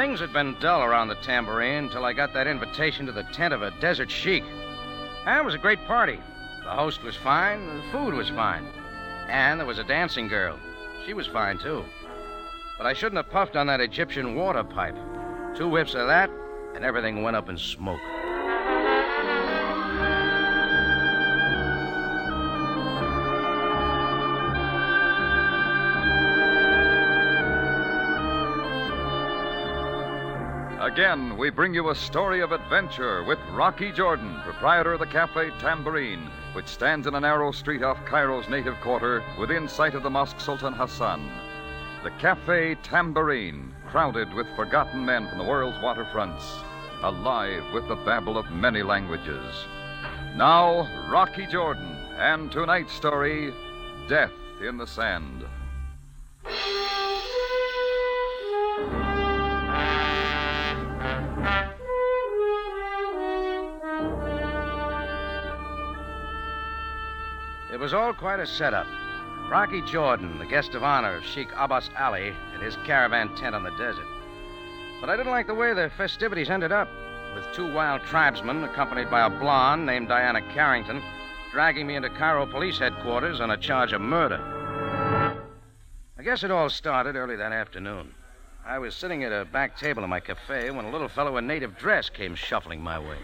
Things had been dull around the tambourine until I got that invitation to the tent of a desert sheik. It was a great party. The host was fine, the food was fine. And there was a dancing girl. She was fine, too. But I shouldn't have puffed on that Egyptian water pipe. Two whiffs of that, and everything went up in smoke. Again, we bring you a story of adventure with Rocky Jordan, proprietor of the Cafe Tambourine, which stands in a narrow street off Cairo's native quarter within sight of the Mosque Sultan Hassan. The Cafe Tambourine, crowded with forgotten men from the world's waterfronts, alive with the babble of many languages. Now, Rocky Jordan, and tonight's story Death in the Sand. Was all quite a setup. Rocky Jordan, the guest of honor of Sheikh Abbas Ali, at his caravan tent on the desert. But I didn't like the way the festivities ended up, with two wild tribesmen, accompanied by a blonde named Diana Carrington, dragging me into Cairo police headquarters on a charge of murder. I guess it all started early that afternoon. I was sitting at a back table in my cafe when a little fellow in native dress came shuffling my way.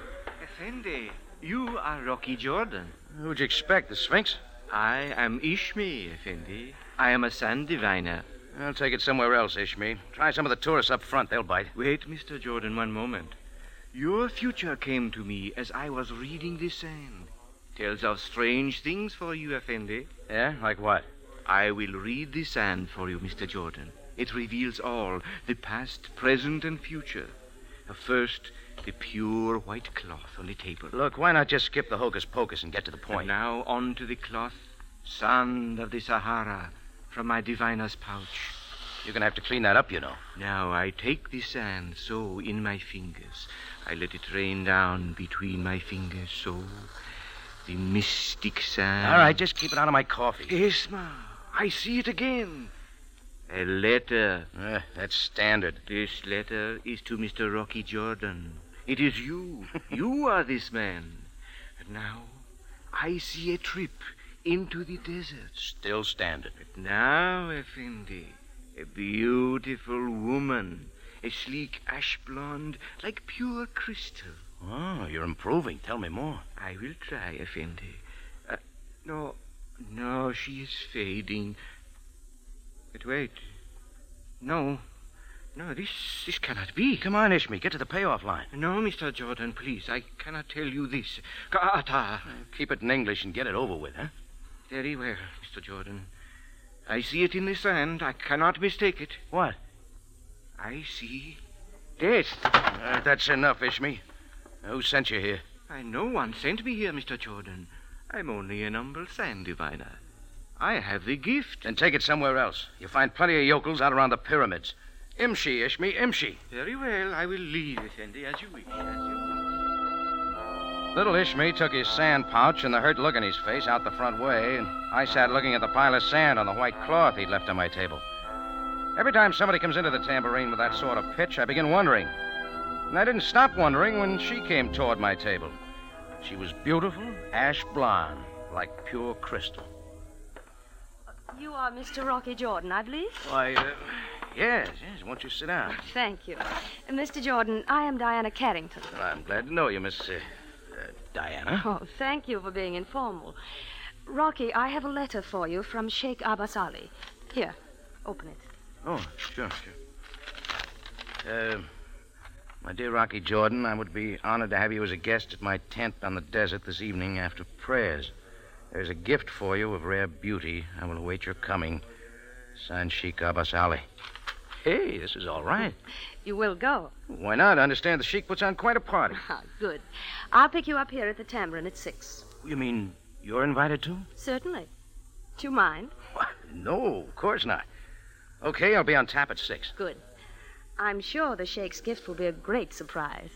Effendi, you are Rocky Jordan. Who'd you expect, the Sphinx? I am Ishmi, Effendi. I am a sand diviner. I'll take it somewhere else, Ishmi. Try some of the tourists up front. They'll bite. Wait, Mr. Jordan, one moment. Your future came to me as I was reading the sand. Tells of strange things for you, Effendi. Yeah? Like what? I will read the sand for you, Mr. Jordan. It reveals all the past, present, and future. First, the pure white cloth on the table. Look, why not just skip the hocus pocus and get to the And point? now on to the cloth, sand of the Sahara, from my diviner's pouch. You're going to have to clean that up, you know. Now I take the sand so in my fingers. I let it rain down between my fingers so. The mystic sand. All right, just keep it out of my coffee. Yes, ma. I see it again. A letter. Uh, that's standard. This letter is to Mr. Rocky Jordan. It is you. you are this man. And now I see a trip into the desert. Still standard. But now, Effendi, a beautiful woman, a sleek ash blonde like pure crystal. Oh, you're improving. Tell me more. I will try, Effendi. Uh, no, no, she is fading. But wait. No, no, this this cannot be. Come on, Ishmi. Get to the payoff line. No, Mr. Jordan, please. I cannot tell you this. Kata. Keep it in English and get it over with, huh? Very well, Mr. Jordan. I see it in the sand. I cannot mistake it. What? I see death. Uh, that's enough, Ishmi. Who sent you here? I, no one sent me here, Mr. Jordan. I'm only an humble sand diviner. I have the gift. Then take it somewhere else. You'll find plenty of yokels out around the pyramids. Imshi, Ishmi, Imshi. Very well. I will leave, Effendi, as you wish. As you wish. Little Ishmi took his sand pouch and the hurt look in his face out the front way, and I sat looking at the pile of sand on the white cloth he'd left on my table. Every time somebody comes into the tambourine with that sort of pitch, I begin wondering. And I didn't stop wondering when she came toward my table. She was beautiful, ash blonde, like pure crystal. You are Mr. Rocky Jordan, I believe. Why, uh, yes, yes. Won't you sit down? Thank you. Mr. Jordan, I am Diana Carrington. Well, I'm glad to know you, Miss uh, uh, Diana. Oh, thank you for being informal. Rocky, I have a letter for you from Sheikh Abbas Ali. Here, open it. Oh, sure, sure. Uh, my dear Rocky Jordan, I would be honored to have you as a guest at my tent on the desert this evening after prayers. There's a gift for you of rare beauty. I will await your coming. Signed Sheikh Abbas Ali. Okay, this is all right. You will go. Why not? I understand the Sheik puts on quite a party. Ah, good. I'll pick you up here at the Tambourine at six. You mean you're invited too? Certainly. Do you mind? What? No, of course not. Okay, I'll be on tap at six. Good. I'm sure the sheik's gift will be a great surprise.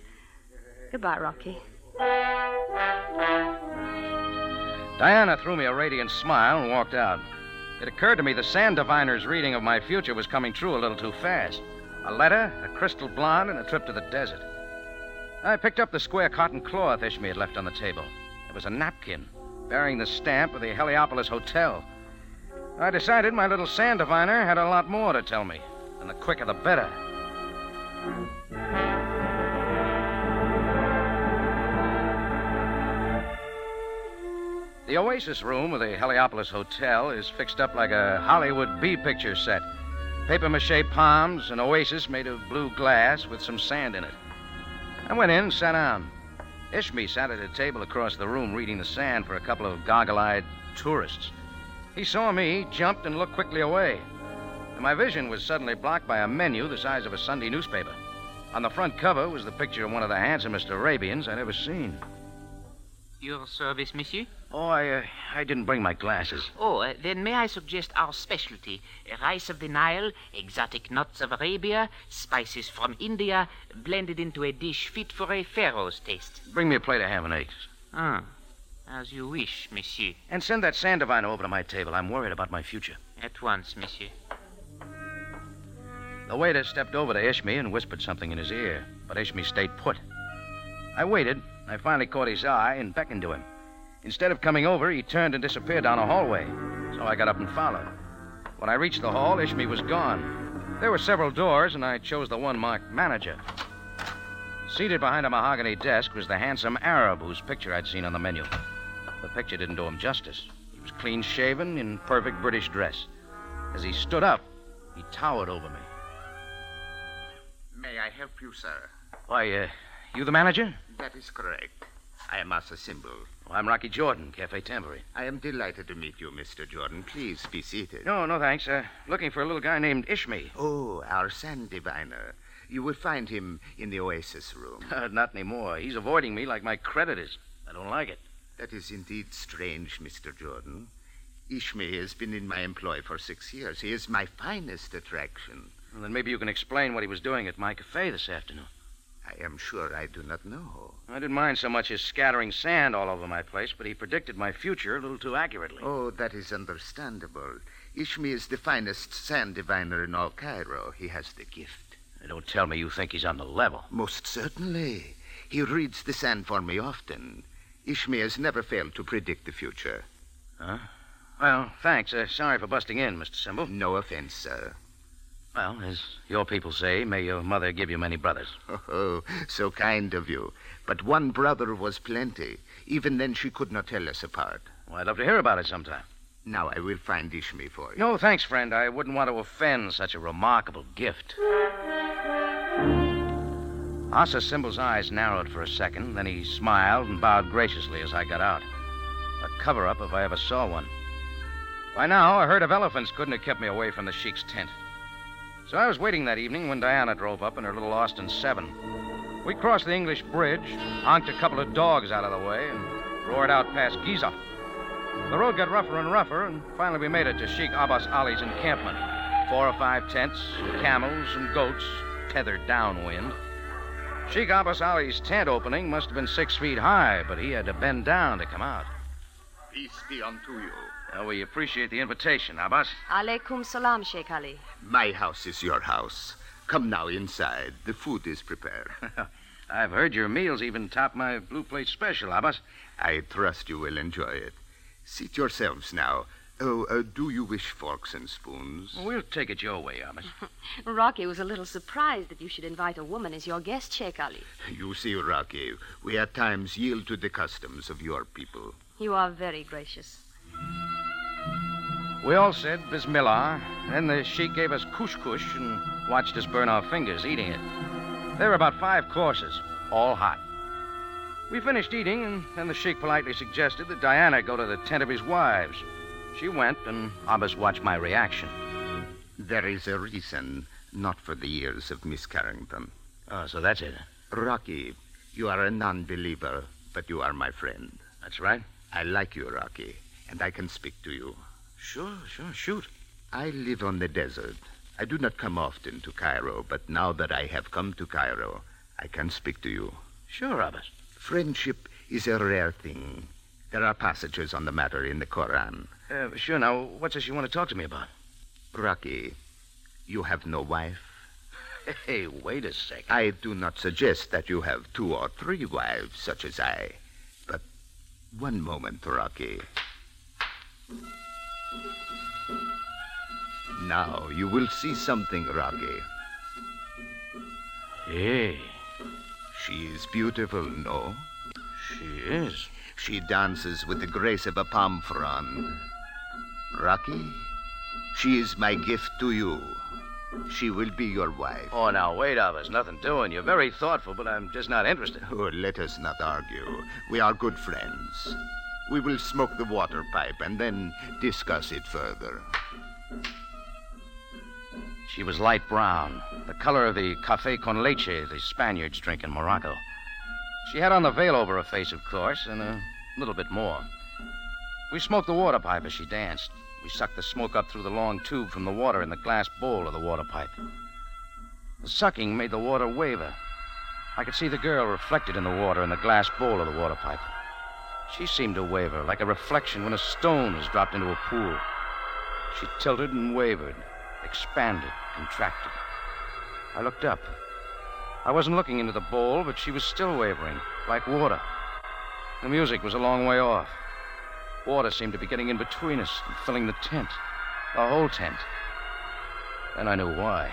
Goodbye, Rocky. Diana threw me a radiant smile and walked out. It occurred to me the sand diviner's reading of my future was coming true a little too fast. A letter, a crystal blonde, and a trip to the desert. I picked up the square cotton cloth Ishmi had left on the table. It was a napkin bearing the stamp of the Heliopolis Hotel. I decided my little sand diviner had a lot more to tell me, and the quicker the better. The Oasis room of the Heliopolis Hotel is fixed up like a Hollywood B picture set. Paper mache palms, an oasis made of blue glass with some sand in it. I went in and sat down. Ishmi sat at a table across the room reading the sand for a couple of goggle eyed tourists. He saw me, jumped, and looked quickly away. And my vision was suddenly blocked by a menu the size of a Sunday newspaper. On the front cover was the picture of one of the handsomest Arabians I'd ever seen. Your service, monsieur? Oh, I, uh, I didn't bring my glasses. Oh, uh, then may I suggest our specialty? Rice of the Nile, exotic nuts of Arabia, spices from India, blended into a dish fit for a pharaoh's taste. Bring me a plate of ham and eggs. Ah, as you wish, monsieur. And send that sand diviner over to my table. I'm worried about my future. At once, monsieur. The waiter stepped over to Ishmi and whispered something in his ear, but Ishmi stayed put. I waited. I finally caught his eye and beckoned to him. Instead of coming over, he turned and disappeared down a hallway. So I got up and followed. When I reached the hall, Ishmi was gone. There were several doors, and I chose the one marked manager. Seated behind a mahogany desk was the handsome Arab whose picture I'd seen on the menu. The picture didn't do him justice. He was clean shaven, in perfect British dress. As he stood up, he towered over me. May I help you, sir? Why, uh, you the manager? That is correct. I am Asa Symbol. Oh, I'm Rocky Jordan, Cafe Tambourine. I am delighted to meet you, Mr. Jordan. Please be seated. No, no, thanks. Uh, looking for a little guy named Ishmi. Oh, our sand diviner. You will find him in the Oasis room. Uh, not anymore. He's avoiding me like my creditors. I don't like it. That is indeed strange, Mr. Jordan. Ishmi has been in my employ for six years. He is my finest attraction. Well, then maybe you can explain what he was doing at my cafe this afternoon. I am sure I do not know. I didn't mind so much his scattering sand all over my place, but he predicted my future a little too accurately. Oh, that is understandable. Ishmi is the finest sand diviner in all Cairo. He has the gift. Don't tell me you think he's on the level. Most certainly. He reads the sand for me often. Ishmi has never failed to predict the future. Huh? Well, thanks. Uh, sorry for busting in, Mr. Symbol. No offense, sir. Well, as your people say, may your mother give you many brothers. Oh, so kind of you. But one brother was plenty. Even then, she could not tell us apart. Well, I'd love to hear about it sometime. Now I will find Ishmi for you. No, thanks, friend. I wouldn't want to offend such a remarkable gift. Asa Symbol's eyes narrowed for a second, then he smiled and bowed graciously as I got out. A cover up if I ever saw one. By now, a herd of elephants couldn't have kept me away from the Sheik's tent. So I was waiting that evening when Diana drove up in her little Austin 7. We crossed the English bridge, honked a couple of dogs out of the way, and roared out past Giza. The road got rougher and rougher, and finally we made it to Sheikh Abbas Ali's encampment. Four or five tents, camels, and goats tethered downwind. Sheikh Abbas Ali's tent opening must have been six feet high, but he had to bend down to come out. Peace be unto you. Well, we appreciate the invitation, Abbas. Alaikum salam, Sheikh Ali. My house is your house. Come now inside. The food is prepared. I've heard your meals even top my blue plate special, Abbas. I trust you will enjoy it. Seat yourselves now. Oh, uh, do you wish forks and spoons? We'll take it your way, Abbas. Rocky was a little surprised that you should invite a woman as your guest, Sheikh Ali. You see, Rocky, we at times yield to the customs of your people. You are very gracious. We all said Bismillah. Then the sheik gave us kush kush and watched us burn our fingers eating it. There were about five courses, all hot. We finished eating, and then the sheik politely suggested that Diana go to the tent of his wives. She went, and Abbas watched my reaction. There is a reason. not for the years of Miss Carrington. Oh, so that's it. Rocky, you are a non believer, but you are my friend. That's right. I like you, Rocky, and I can speak to you. Sure, sure, shoot. I live on the desert. I do not come often to Cairo, but now that I have come to Cairo, I can speak to you. Sure, Abbas. Friendship is a rare thing. There are passages on the matter in the Koran. Uh, sure, now, what this she want to talk to me about? Rocky, you have no wife? Hey, wait a second. I do not suggest that you have two or three wives, such as I. But one moment, Rocky. Now you will see something, Rocky. Hey, She is beautiful, no? she is. She dances with the grace of a palm frond. Rocky, she is my gift to you. She will be your wife. Oh, now, wait, Abbas. Nothing doing. You're very thoughtful, but I'm just not interested. Oh, let us not argue. We are good friends. We will smoke the water pipe and then discuss it further. She was light brown, the color of the café con leche the Spaniards drink in Morocco. She had on the veil over her face, of course, and a little bit more. We smoked the water pipe as she danced. We sucked the smoke up through the long tube from the water in the glass bowl of the water pipe. The sucking made the water waver. I could see the girl reflected in the water in the glass bowl of the water pipe. She seemed to waver like a reflection when a stone is dropped into a pool. She tilted and wavered, expanded, contracted. I looked up. I wasn't looking into the bowl, but she was still wavering, like water. The music was a long way off. Water seemed to be getting in between us and filling the tent, the whole tent. Then I knew why.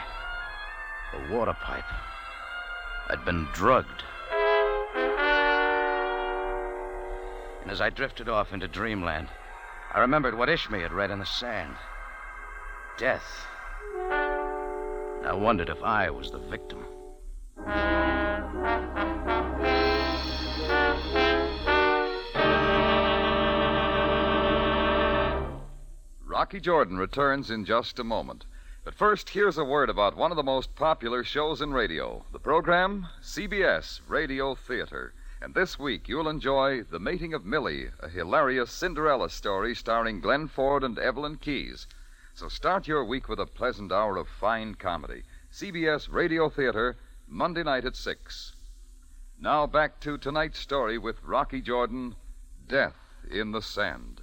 The water pipe I'd been drugged. And as I drifted off into dreamland, I remembered what Ishmi had read in the sand death. I wondered if I was the victim. Rocky Jordan returns in just a moment. But first, here's a word about one of the most popular shows in radio the program CBS Radio Theater. And this week, you'll enjoy The Mating of Millie, a hilarious Cinderella story starring Glenn Ford and Evelyn Keyes. So start your week with a pleasant hour of fine comedy. CBS Radio Theater, Monday night at 6. Now back to tonight's story with Rocky Jordan Death in the Sand.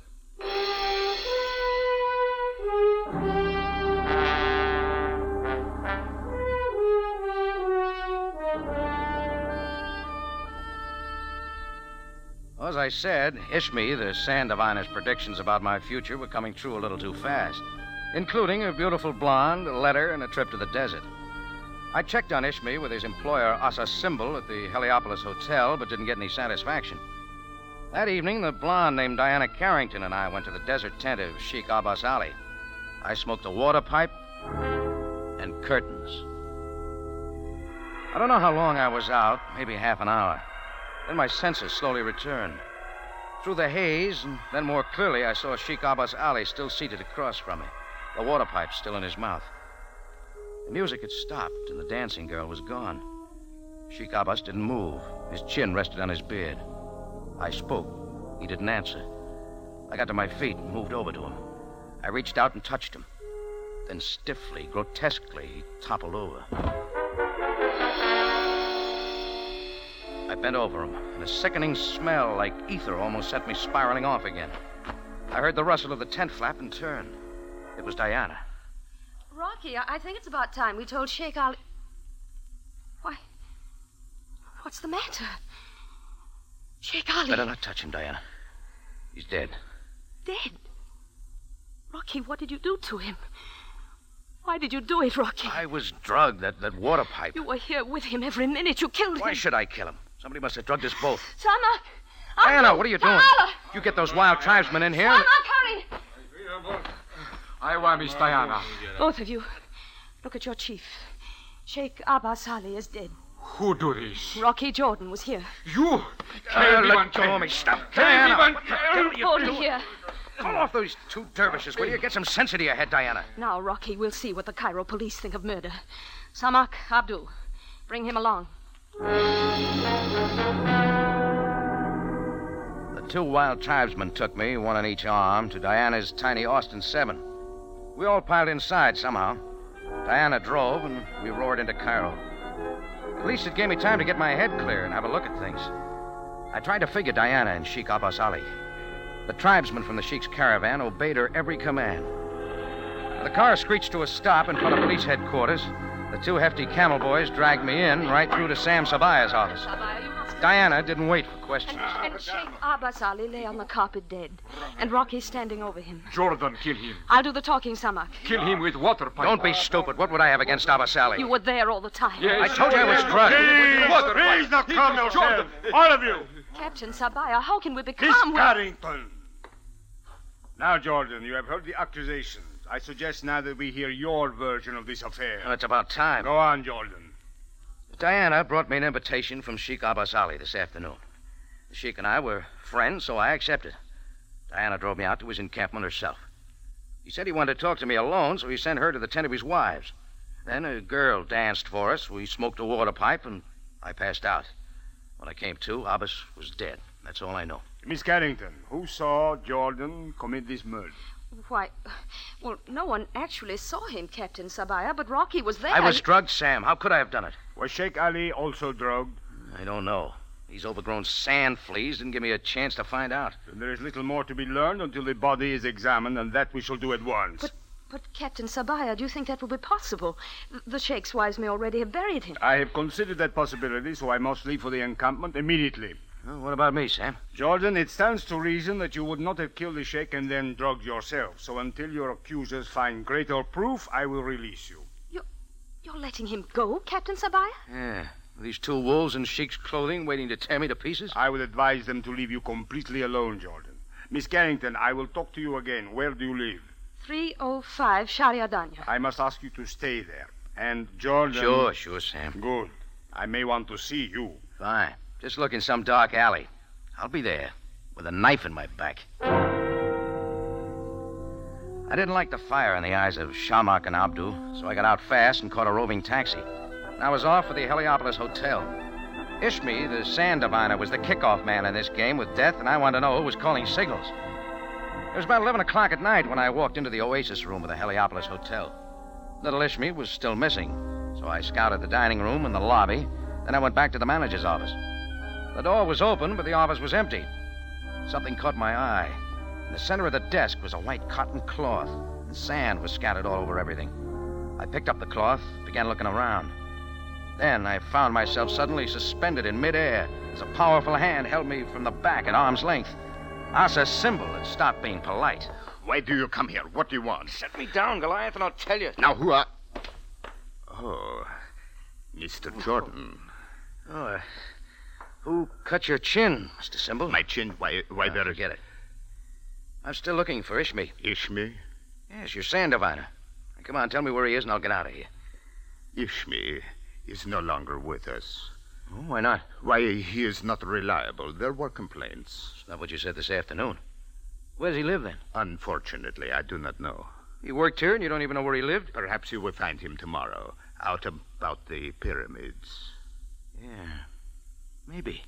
As I said, Ishmi, the sand diviner's predictions about my future were coming true a little too fast, including a beautiful blonde, a letter, and a trip to the desert. I checked on Ishmi with his employer, Asa Symbol, at the Heliopolis Hotel, but didn't get any satisfaction. That evening, the blonde named Diana Carrington and I went to the desert tent of Sheikh Abbas Ali. I smoked a water pipe and curtains. I don't know how long I was out, maybe half an hour. Then my senses slowly returned. Through the haze, and then more clearly, I saw Sheikh Abbas Ali still seated across from me, the water pipe still in his mouth. The music had stopped, and the dancing girl was gone. Sheikh Abbas didn't move. His chin rested on his beard. I spoke. He didn't answer. I got to my feet and moved over to him. I reached out and touched him. Then, stiffly, grotesquely, he toppled over. I bent over him, and a sickening smell like ether almost set me spiraling off again. I heard the rustle of the tent flap and turned. It was Diana. Rocky, I I think it's about time we told Sheikh Ali. Why? What's the matter? Sheikh Ali. Better not touch him, Diana. He's dead. Dead. Rocky, what did you do to him? Why did you do it, Rocky? I was drugged, that, that water pipe. You were here with him every minute. You killed Why him. Why should I kill him? Somebody must have drugged us both. Samak! Diana, what are you doing? You get those wild tribesmen in here. Samak, hurry! I want Miss Diana. Both of you, look at your chief. Sheikh Abbas Ali is dead. Who do this? Rocky Jordan was here. You! Uh, Everyone let go of me. Stop. Everyone Diana. kill! Hold him here. Call off those two dervishes, will you? Get some sense into your head, Diana. Now, Rocky, we'll see what the Cairo police think of murder. Samak, Abdul, bring him along. The two wild tribesmen took me, one on each arm, to Diana's tiny Austin 7. We all piled inside somehow. Diana drove, and we roared into Cairo. At least it gave me time to get my head clear and have a look at things. I tried to figure Diana and Sheikh Abbas Ali. The tribesmen from the Sheikh's caravan obeyed her every command. The car screeched to a stop in front of police headquarters. The two hefty camel boys dragged me in right through to Sam Sabaya's office. Sabaya. Diana didn't wait for questions. And Sheikh Abbas Ali lay on the carpet dead, and Rocky standing over him. Jordan, kill him. I'll do the talking, Samak. Kill him with water pipe. Don't be stupid. What would I have against Abbas Ali? You were there all the time. Yes. I told you I was drugged. Please, not calm yourself. All of you, Captain Sabaya, how can we Miss become? we- Carrington. Now, Jordan, you have heard the accusations. I suggest now that we hear your version of this affair. Well, it's about time. Go on, Jordan. Diana brought me an invitation from Sheikh Abbas Ali this afternoon. The Sheikh and I were friends, so I accepted. Diana drove me out to his encampment herself. He said he wanted to talk to me alone, so he sent her to the tent of his wives. Then a girl danced for us. We smoked a water pipe, and I passed out. When I came to, Abbas was dead. That's all I know. Miss Carrington, who saw Jordan commit this murder? Why, well, no one actually saw him, Captain Sabaya, but Rocky was there. I was drugged, Sam. How could I have done it? Was Sheikh Ali also drugged? I don't know. These overgrown sand fleas didn't give me a chance to find out. Then there is little more to be learned until the body is examined, and that we shall do at once. But, but Captain Sabaya, do you think that will be possible? The Sheikh's wives may already have buried him. I have considered that possibility, so I must leave for the encampment immediately. Well, what about me, Sam? Jordan, it stands to reason that you would not have killed the Sheikh and then drugged yourself. So until your accusers find greater proof, I will release you. You're you're letting him go, Captain Sabaya? Yeah. These two wolves in Sheik's clothing waiting to tear me to pieces? I would advise them to leave you completely alone, Jordan. Miss Carrington, I will talk to you again. Where do you live? 305 Sharia Danya. I must ask you to stay there. And Jordan. Sure, sure, Sam. Good. I may want to see you. Fine. Just look in some dark alley. I'll be there with a knife in my back. I didn't like the fire in the eyes of Shamak and Abdu, so I got out fast and caught a roving taxi. I was off for the Heliopolis Hotel. Ishmi, the sand diviner, was the kickoff man in this game with death, and I wanted to know who was calling signals. It was about 11 o'clock at night when I walked into the Oasis room of the Heliopolis Hotel. Little Ishmi was still missing, so I scouted the dining room and the lobby. Then I went back to the manager's office. The door was open, but the office was empty. Something caught my eye. In the center of the desk was a white cotton cloth, and sand was scattered all over everything. I picked up the cloth, began looking around. Then I found myself suddenly suspended in midair as a powerful hand held me from the back at arm's length. Asa Symbol had stopped being polite. Why do you come here? What do you want? Set me down, Goliath, and I'll tell you. Now, who are. Oh, Mr. Jordan. Oh, uh, who cut your chin, Mr. Symbol? My chin? Why, why Uh, there forget it. I'm still looking for Ishmi. Ishmi? Yes, your sand diviner. Come on, tell me where he is, and I'll get out of here. Ishmi is no longer with us. Oh, why not? Why, he is not reliable. There were complaints. It's not what you said this afternoon. Where does he live then? Unfortunately, I do not know. He worked here, and you don't even know where he lived? Perhaps you will find him tomorrow, out about the pyramids. Yeah, maybe.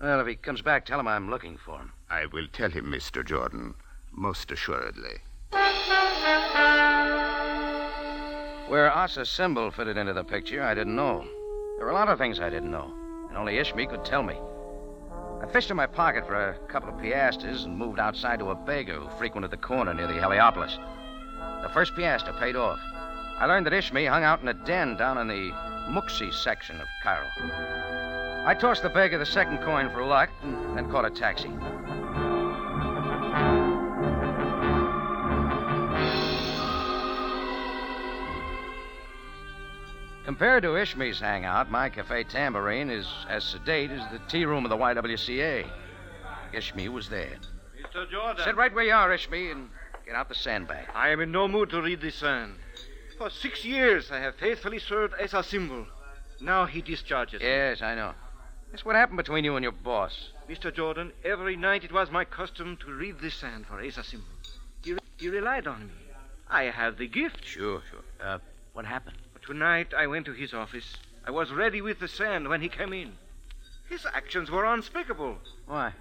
Well, if he comes back, tell him I'm looking for him. I will tell him, Mr. Jordan, most assuredly. Where Asa Symbol fitted into the picture, I didn't know. There were a lot of things I didn't know, and only Ishmi could tell me. I fished in my pocket for a couple of piastres and moved outside to a beggar who frequented the corner near the Heliopolis. The first piastre paid off. I learned that Ishmi hung out in a den down in the Mouski section of Cairo. I tossed the beggar the second coin for luck and then caught a taxi. Compared to Ishmi's hangout, my cafe tambourine is as sedate as the tea room of the YWCA. Ishmi was there. Mr. Jordan. Sit right where you are, Ishmi, and get out the sandbag. I am in no mood to read the sand. For six years I have faithfully served Asa Symbol. Now he discharges. me. Yes, I know. That's what happened between you and your boss. Mr. Jordan, every night it was my custom to read the sand for Asa Symbol. He, he relied on me. I have the gift. Sure, sure. Uh, what happened? Tonight I went to his office. I was ready with the sand when he came in. His actions were unspeakable. Why?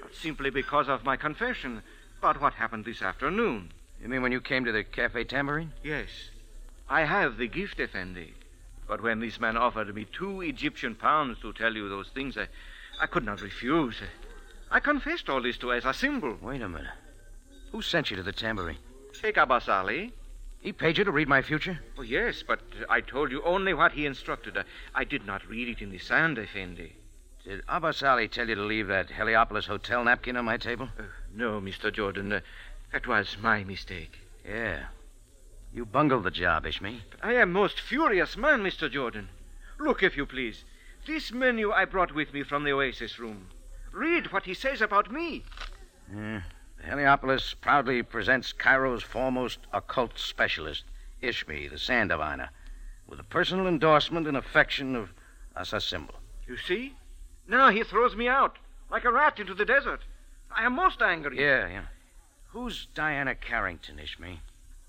Not simply because of my confession, but what happened this afternoon. You mean when you came to the Cafe Tambourine? Yes. I have the gift, Effendi. But when this man offered me two Egyptian pounds to tell you those things, I, I could not refuse. I confessed all this to Asa Symbol. Wait a minute. Who sent you to the Tambourine? Sheikh Abbas Ali. He paid you to read my future? Oh, yes, but I told you only what he instructed. I, I did not read it in the sand, Effendi. Did Abbas Ali tell you to leave that Heliopolis hotel napkin on my table? Uh, no, Mr. Jordan. Uh, that was my mistake. Yeah. You bungled the job, Ishmi. But I am most furious man, Mr. Jordan. Look, if you please. This menu I brought with me from the Oasis room. Read what he says about me. The Heliopolis proudly presents Cairo's foremost occult specialist, Ishmi, the sand diviner, with the personal endorsement and affection of Asa Symbol. You see? Now he throws me out, like a rat into the desert. I am most angry. Yeah, yeah. Who's Diana Carrington, Ishmi?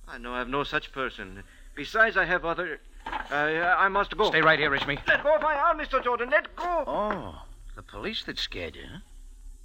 I know of no such person. Besides, I have other. Uh, I must go. Stay right here, Ishmi. Let go of my arm, Mr. Jordan. Let go. Oh, the police that scared you, huh?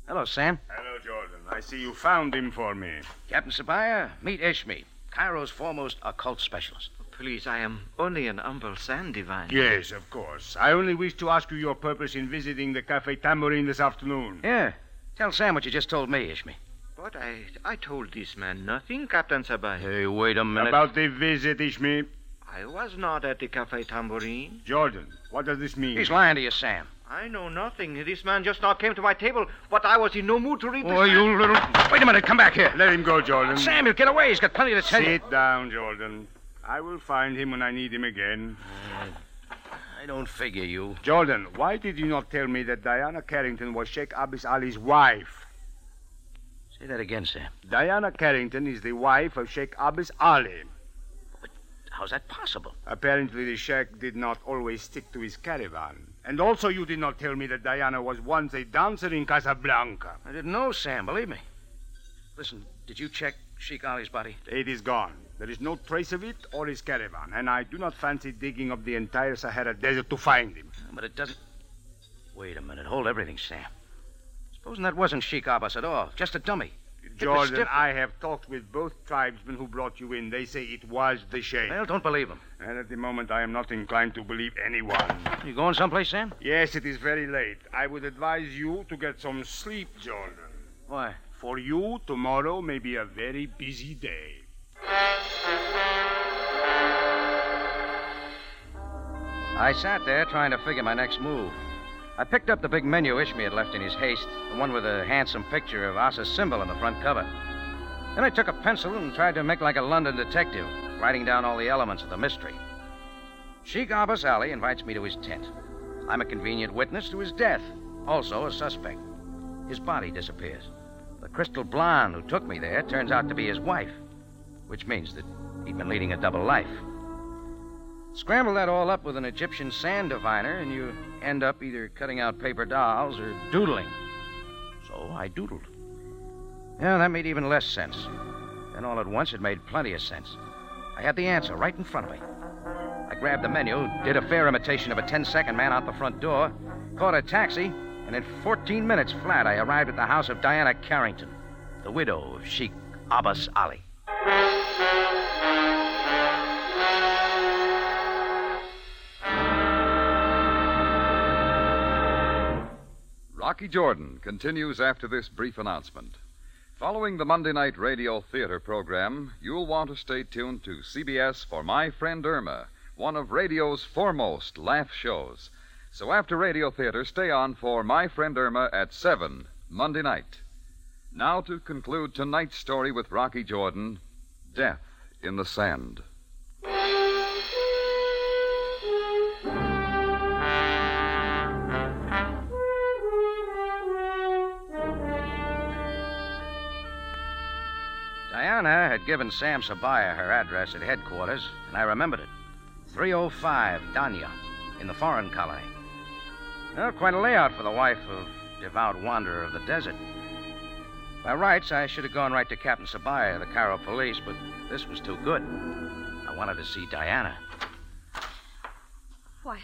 Hello, Sam. Hello, Jordan. I see you found him for me. Captain Sabaya, meet Ishmi, Cairo's foremost occult specialist. Please, I am only an humble sand diviner. Yes, of course. I only wish to ask you your purpose in visiting the Cafe Tambourine this afternoon. Yeah. Tell Sam what you just told me, Ishmi. But I, I told this man nothing, Captain Sabaya. Hey, wait a minute. About the visit, Ishmi. I was not at the Cafe Tambourine. Jordan, what does this mean? He's lying to you, Sam. I know nothing. This man just now came to my table, but I was in no mood to read this. Oh, you little. Wait a minute. Come back here. Let him go, Jordan. Sam, he'll get away. He's got plenty to tell Sit you. Sit down, Jordan. I will find him when I need him again. Uh, I don't figure you. Jordan, why did you not tell me that Diana Carrington was Sheikh Abbas Ali's wife? Say that again, Sam. Diana Carrington is the wife of Sheikh Abbas Ali. But how's that possible? Apparently, the Sheikh did not always stick to his caravan. And also, you did not tell me that Diana was once a dancer in Casablanca. I didn't know, Sam. Believe me. Listen, did you check Sheikh Ali's body? It is gone. There is no trace of it or his caravan, and I do not fancy digging up the entire Sahara Desert to find him. But it doesn't. Wait a minute. Hold everything, Sam. Supposing that wasn't Sheikh Abbas at all, just a dummy. Jordan, I have talked with both tribesmen who brought you in. They say it was the Sheikh. Well, don't believe him. And at the moment, I am not inclined to believe anyone. You going someplace, Sam? Yes, it is very late. I would advise you to get some sleep, Jordan. Why? For you, tomorrow may be a very busy day. I sat there trying to figure my next move. I picked up the big menu Ishmi had left in his haste, the one with a handsome picture of Asa Symbol on the front cover. Then I took a pencil and tried to make like a London detective, writing down all the elements of the mystery. Sheikh Abbas Ali invites me to his tent. I'm a convenient witness to his death, also a suspect. His body disappears. The crystal blonde who took me there turns out to be his wife, which means that he'd been leading a double life. Scramble that all up with an Egyptian sand diviner, and you end up either cutting out paper dolls or doodling. So I doodled. Yeah, that made even less sense. Then all at once it made plenty of sense. I had the answer right in front of me. I grabbed the menu, did a fair imitation of a 10 second man out the front door, caught a taxi, and in 14 minutes flat I arrived at the house of Diana Carrington, the widow of Sheikh Abbas Ali. Rocky Jordan continues after this brief announcement. Following the Monday night radio theater program, you'll want to stay tuned to CBS for My Friend Irma, one of radio's foremost laugh shows. So after radio theater, stay on for My Friend Irma at 7 Monday night. Now to conclude tonight's story with Rocky Jordan Death in the Sand. Diana had given Sam Sabaya her address at headquarters, and I remembered it 305 Danya, in the foreign colony. Well, quite a layout for the wife of devout wanderer of the desert. By rights, I should have gone right to Captain Sabaya of the Cairo police, but this was too good. I wanted to see Diana. Why,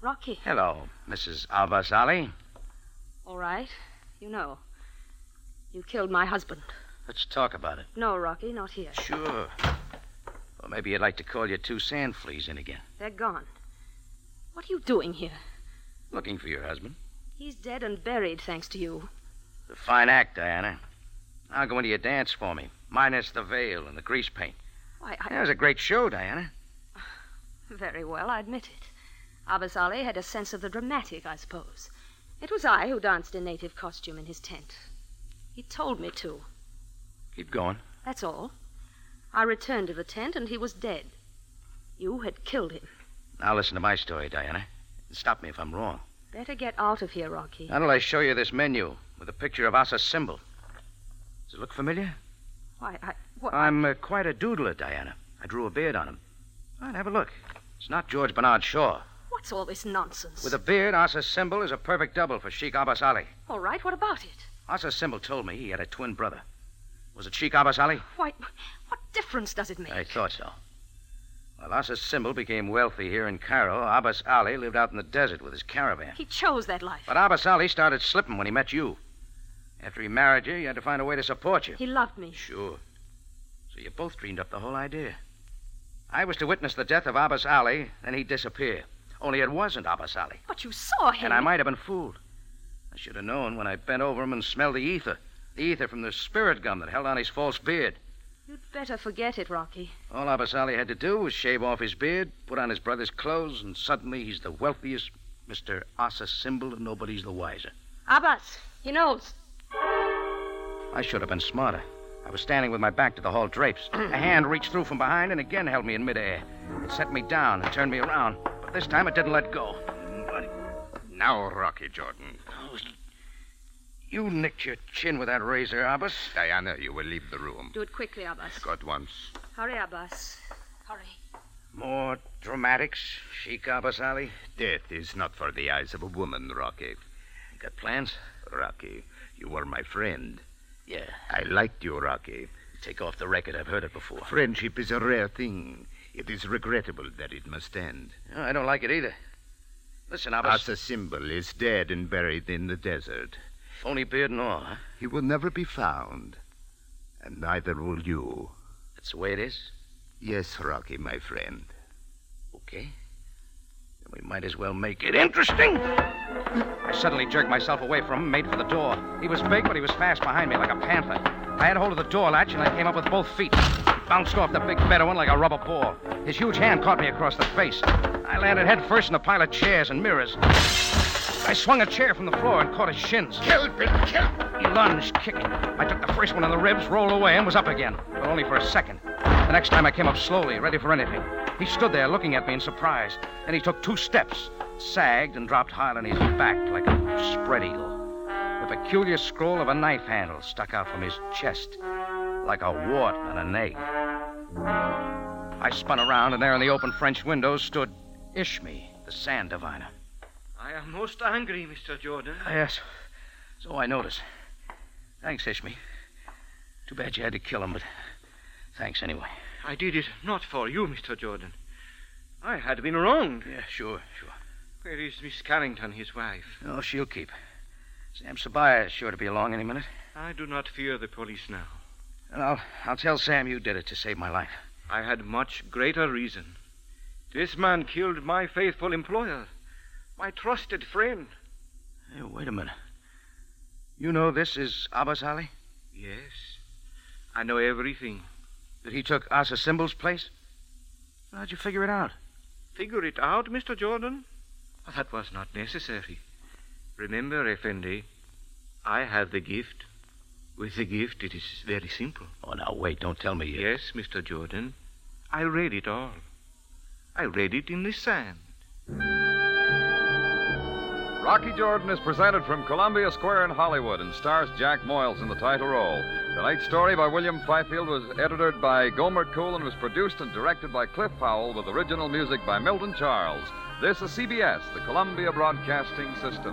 Rocky. Hello, Mrs. Abbas Ali. All right. You know. You killed my husband. Let's talk about it. No, Rocky, not here. Sure. Or maybe you'd like to call your two sand fleas in again. They're gone. What are you doing here? Looking for your husband. He's dead and buried, thanks to you. It's a fine act, Diana. I'll go into your dance for me, minus the veil and the grease paint. Why, I... It was a great show, Diana. Very well, I admit it. Abbas Ali had a sense of the dramatic, I suppose. It was I who danced in native costume in his tent. He told me to. Keep going. That's all. I returned to the tent, and he was dead. You had killed him. Now listen to my story, Diana. Stop me if I'm wrong. Better get out of here, Rocky. Till I show you this menu with a picture of Asa Symbol. Does it look familiar? Why, I. What, I'm uh, quite a doodler, Diana. I drew a beard on him. All right, have a look. It's not George Bernard Shaw. What's all this nonsense? With a beard, Asa Symbol is a perfect double for Sheikh Abbas Ali. All right, what about it? Asa Symbol told me he had a twin brother. Was it Sheikh Abbas Ali? Why, what difference does it make? I thought so. While Asa Symbol became wealthy here in Cairo, Abbas Ali lived out in the desert with his caravan. He chose that life. But Abbas Ali started slipping when he met you. After he married you, he had to find a way to support you. He loved me. Sure. So you both dreamed up the whole idea. I was to witness the death of Abbas Ali, then he'd disappear. Only it wasn't Abbas Ali. But you saw him. And I might have been fooled. I should have known when I bent over him and smelled the ether. The ether from the spirit gum that held on his false beard. You'd better forget it, Rocky. All Abbas Ali had to do was shave off his beard, put on his brother's clothes, and suddenly he's the wealthiest Mr. Asa Symbol, and nobody's the wiser. Abbas, he knows. I should have been smarter. I was standing with my back to the hall drapes. A hand reached through from behind and again held me in midair. It set me down and turned me around, but this time it didn't let go. Now, Rocky Jordan. You nicked your chin with that razor, Abbas. Diana, you will leave the room. Do it quickly, Abbas. Go at once. Hurry, Abbas. Hurry. More dramatics, Sheikh Abbas Ali? Death is not for the eyes of a woman, Rocky. Got plans? Rocky, you were my friend. Yeah. I liked you, Rocky. Take off the record. I've heard it before. Friendship is a rare thing. It is regrettable that it must end. No, I don't like it either. Listen, Abbas. Asa Symbol is dead and buried in the desert. Phony beard and all, huh? He will never be found. And neither will you. That's the way it is? Yes, Rocky, my friend. Okay. Then we might as well make it interesting. I suddenly jerked myself away from him, made for the door. He was big, but he was fast behind me like a panther. I had hold of the door latch, and I came up with both feet. Bounced off the big Bedouin like a rubber ball. His huge hand caught me across the face. I landed head first in a pile of chairs and mirrors. I swung a chair from the floor and caught his shins. Kill, Bill, kill! He lunged, kicking. I took the first one in the ribs, rolled away, and was up again, but only for a second. The next time I came up slowly, ready for anything. He stood there looking at me in surprise. Then he took two steps, sagged, and dropped hard on his back like a spread eagle. The peculiar scroll of a knife handle stuck out from his chest, like a wart on an egg. I spun around, and there in the open French window stood Ishmi, the sand diviner. I am most angry, Mr. Jordan. Ah, yes, so I notice. Thanks, Ishmi. Too bad you had to kill him, but thanks anyway. I did it not for you, Mr. Jordan. I had been wronged. Yeah, sure, sure. Where is Miss Carrington, his wife? Oh, she'll keep. Sam Sabaya is sure to be along any minute. I do not fear the police now. And I'll, I'll tell Sam you did it to save my life. I had much greater reason. This man killed my faithful employer, my trusted friend. Hey, wait a minute. You know this is Abbas Ali? Yes. I know everything. That he took Asa Symbol's place? How'd you figure it out? Figure it out, Mr. Jordan? That was not necessary. Remember, Effendi, I have the gift. With the gift, it is very simple. Oh, now wait, don't tell me. You... Yes, Mr. Jordan. I read it all. I read it in the sand. Rocky Jordan is presented from Columbia Square in Hollywood and stars Jack Moyles in the title role. Tonight's story by William Fifield was edited by Gomer Cool and was produced and directed by Cliff Howell with original music by Milton Charles. This is CBS, the Columbia Broadcasting System.